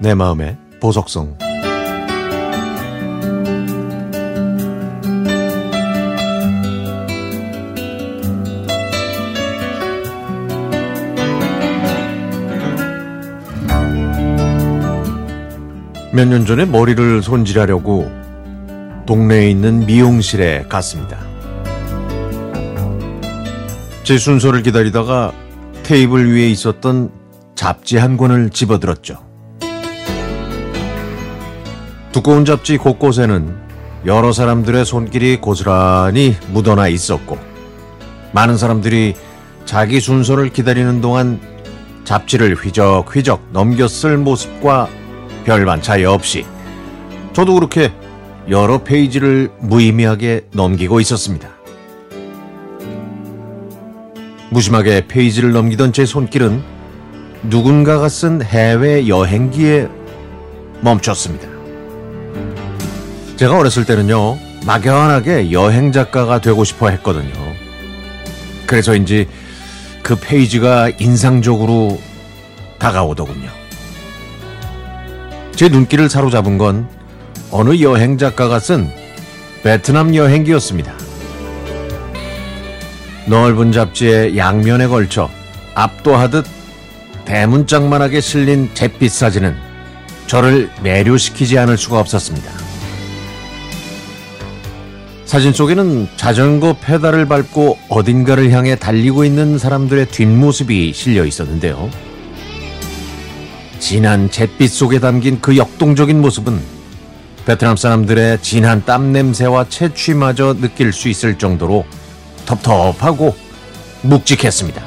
내 마음의 보석성 몇 년 전에 머리를 손질하려고 동네에 있는 미용실에 갔습니다. 제 순서를 기다리다가 테이블 위에 있었던 잡지 한 권을 집어들었죠. 두꺼운 잡지 곳곳에는 여러 사람들의 손길이 고스란히 묻어나 있었고, 많은 사람들이 자기 순서를 기다리는 동안 잡지를 휘적휘적 넘겼을 모습과 별반 차이 없이 저도 그렇게 여러 페이지를 무의미하게 넘기고 있었습니다. 무심하게 페이지를 넘기던 제 손길은 누군가가 쓴 해외 여행기에 멈췄습니다. 제가 어렸을 때는요, 막연하게 여행 작가가 되고 싶어 했거든요. 그래서인지 그 페이지가 인상적으로 다가오더군요. 제 눈길을 사로잡은 건 어느 여행 작가가 쓴 베트남 여행기였습니다. 넓은 잡지의 양면에 걸쳐 압도하듯 대문짝만하게 실린 잿빛 사진은 저를 매료시키지 않을 수가 없었습니다. 사진 속에는 자전거 페달을 밟고 어딘가를 향해 달리고 있는 사람들의 뒷모습이 실려 있었는데요. 진한 잿빛 속에 담긴 그 역동적인 모습은 베트남 사람들의 진한 땀 냄새와 채취마저 느낄 수 있을 정도로 텁텁하고 묵직했습니다.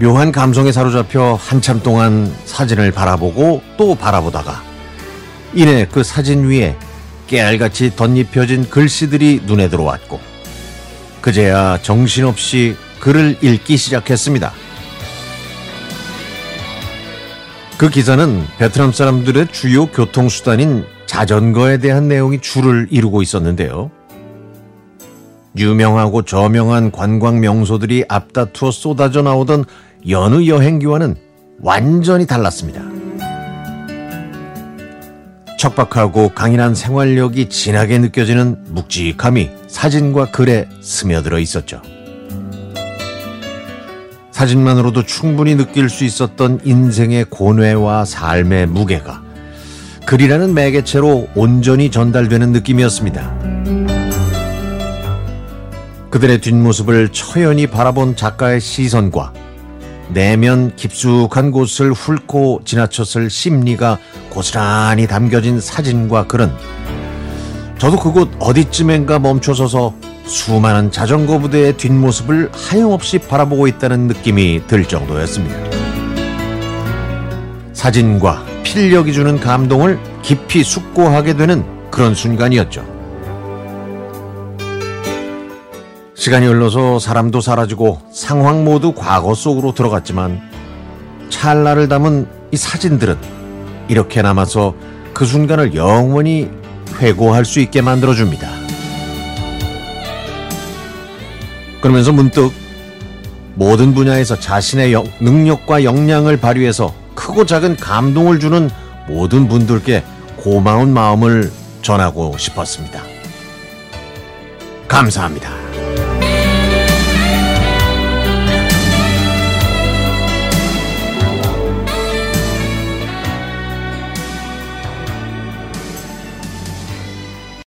묘한 감성에 사로잡혀 한참 동안 사진을 바라보고 또 바라보다가 이내 그 사진 위에 깨알같이 덧입혀진 글씨들이 눈에 들어왔고 그제야 정신없이 글을 읽기 시작했습니다. 그 기사는 베트남 사람들의 주요 교통수단인 자전거에 대한 내용이 줄을 이루고 있었는데요. 유명하고 저명한 관광 명소들이 앞다투어 쏟아져 나오던 여느 여행기와는 완전히 달랐습니다. 척박하고 강인한 생활력이 진하게 느껴지는 묵직함이 사진과 글에 스며들어 있었죠. 사진만으로도 충분히 느낄 수 있었던 인생의 고뇌와 삶의 무게가 글이라는 매개체로 온전히 전달되는 느낌이었습니다. 그들의 뒷모습을 처연히 바라본 작가의 시선과 내면 깊숙한 곳을 훑고 지나쳤을 심리가 고스란히 담겨진 사진과 글은 저도 그곳 어디쯤엔가 멈춰서서 수많은 자전거 부대의 뒷모습을 하염없이 바라보고 있다는 느낌이 들 정도였습니다. 사진과 필력이 주는 감동을 깊이 숙고하게 되는 그런 순간이었죠. 시간이 흘러서 사람도 사라지고 상황 모두 과거 속으로 들어갔지만 찰나를 담은 이 사진들은 이렇게 남아서 그 순간을 영원히 회고할 수 있게 만들어줍니다. 그러면서 문득 모든 분야에서 자신의 영, 능력과 역량을 발휘해서 크고 작은 감동을 주는 모든 분들께 고마운 마음을 전하고 싶었습니다. 감사합니다.